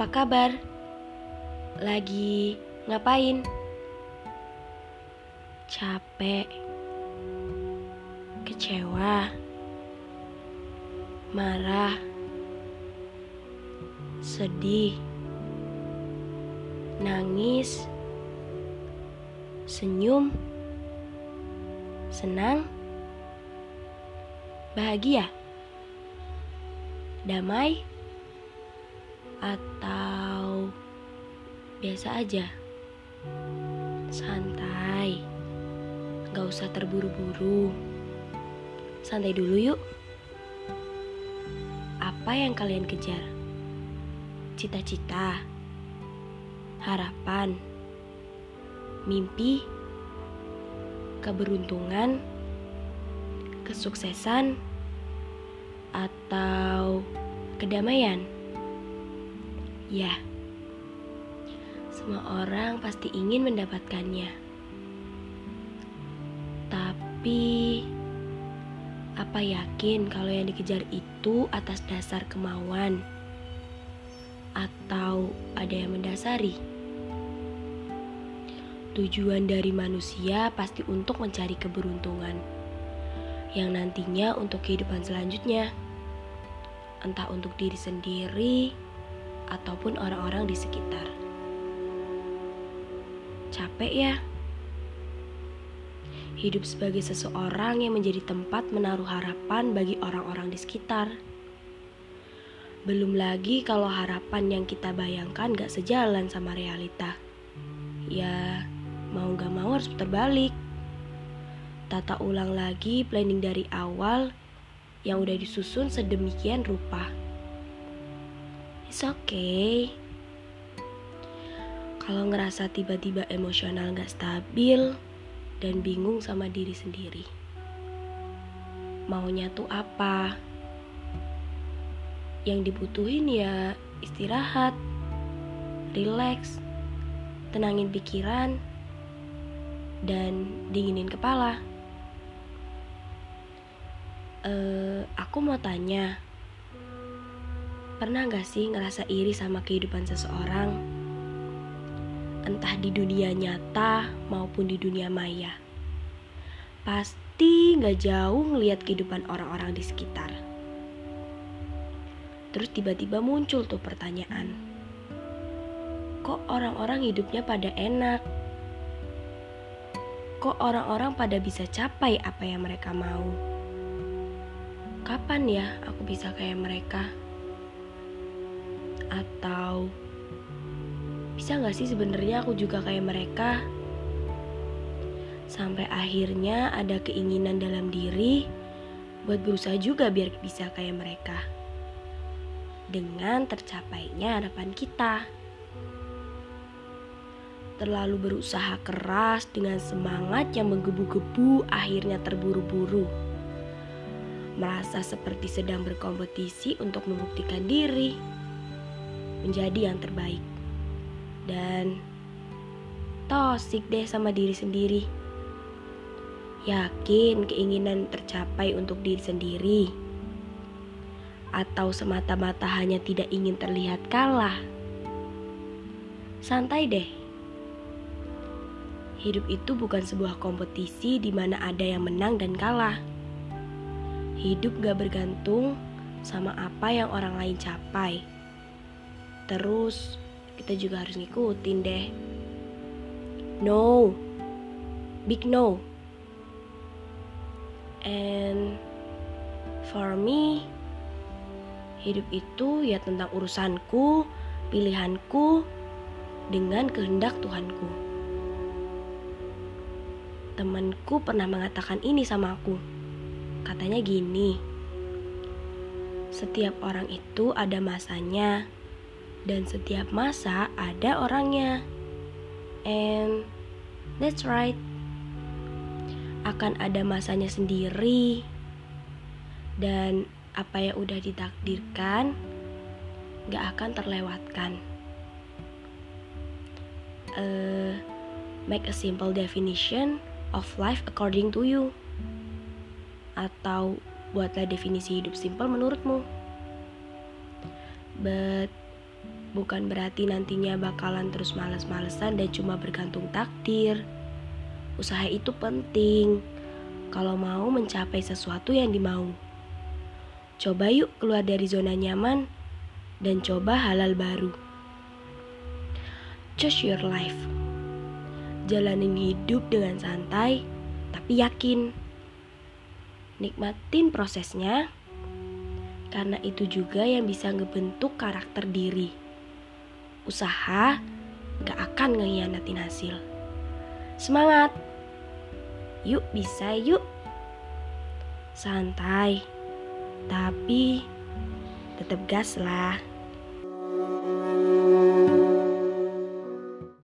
apa kabar? Lagi ngapain? Capek, kecewa, marah, sedih, nangis, senyum, senang, bahagia, damai, atau biasa aja, santai, gak usah terburu-buru, santai dulu yuk. Apa yang kalian kejar? Cita-cita, harapan, mimpi, keberuntungan, kesuksesan, atau kedamaian? Ya, semua orang pasti ingin mendapatkannya. Tapi, apa yakin kalau yang dikejar itu atas dasar kemauan? Atau ada yang mendasari? Tujuan dari manusia pasti untuk mencari keberuntungan yang nantinya untuk kehidupan selanjutnya, entah untuk diri sendiri ataupun orang-orang di sekitar. Capek ya? Hidup sebagai seseorang yang menjadi tempat menaruh harapan bagi orang-orang di sekitar. Belum lagi kalau harapan yang kita bayangkan gak sejalan sama realita. Ya, mau gak mau harus putar balik. Tata ulang lagi planning dari awal yang udah disusun sedemikian rupa. It's okay. Kalau ngerasa tiba-tiba emosional gak stabil dan bingung sama diri sendiri. Maunya tuh apa? Yang dibutuhin ya istirahat, relax, tenangin pikiran, dan dinginin kepala. Eh, aku mau tanya, Pernah gak sih ngerasa iri sama kehidupan seseorang? Entah di dunia nyata maupun di dunia maya. Pasti gak jauh ngeliat kehidupan orang-orang di sekitar. Terus tiba-tiba muncul tuh pertanyaan. Kok orang-orang hidupnya pada enak? Kok orang-orang pada bisa capai apa yang mereka mau? Kapan ya aku bisa kayak mereka? Atau bisa gak sih sebenarnya aku juga kayak mereka? Sampai akhirnya ada keinginan dalam diri buat berusaha juga biar bisa kayak mereka. Dengan tercapainya harapan kita. Terlalu berusaha keras dengan semangat yang menggebu-gebu akhirnya terburu-buru. Merasa seperti sedang berkompetisi untuk membuktikan diri menjadi yang terbaik. Dan tosik deh sama diri sendiri. Yakin keinginan tercapai untuk diri sendiri. Atau semata-mata hanya tidak ingin terlihat kalah. Santai deh. Hidup itu bukan sebuah kompetisi di mana ada yang menang dan kalah. Hidup gak bergantung sama apa yang orang lain capai Terus kita juga harus ngikutin deh. No. Big no. And for me, hidup itu ya tentang urusanku, pilihanku dengan kehendak Tuhanku. Temanku pernah mengatakan ini sama aku. Katanya gini, setiap orang itu ada masanya dan setiap masa ada orangnya. And that's right. Akan ada masanya sendiri. Dan apa yang udah ditakdirkan gak akan terlewatkan. Uh, make a simple definition of life according to you. Atau buatlah definisi hidup simpel menurutmu. But bukan berarti nantinya bakalan terus males-malesan dan cuma bergantung takdir. Usaha itu penting kalau mau mencapai sesuatu yang dimau. Coba yuk keluar dari zona nyaman dan coba halal baru. Choose your life. Jalanin hidup dengan santai, tapi yakin. Nikmatin prosesnya, karena itu juga yang bisa ngebentuk karakter diri. Usaha gak akan ngehianatin hasil. Semangat! Yuk bisa yuk. Santai. Tapi tetap gas lah.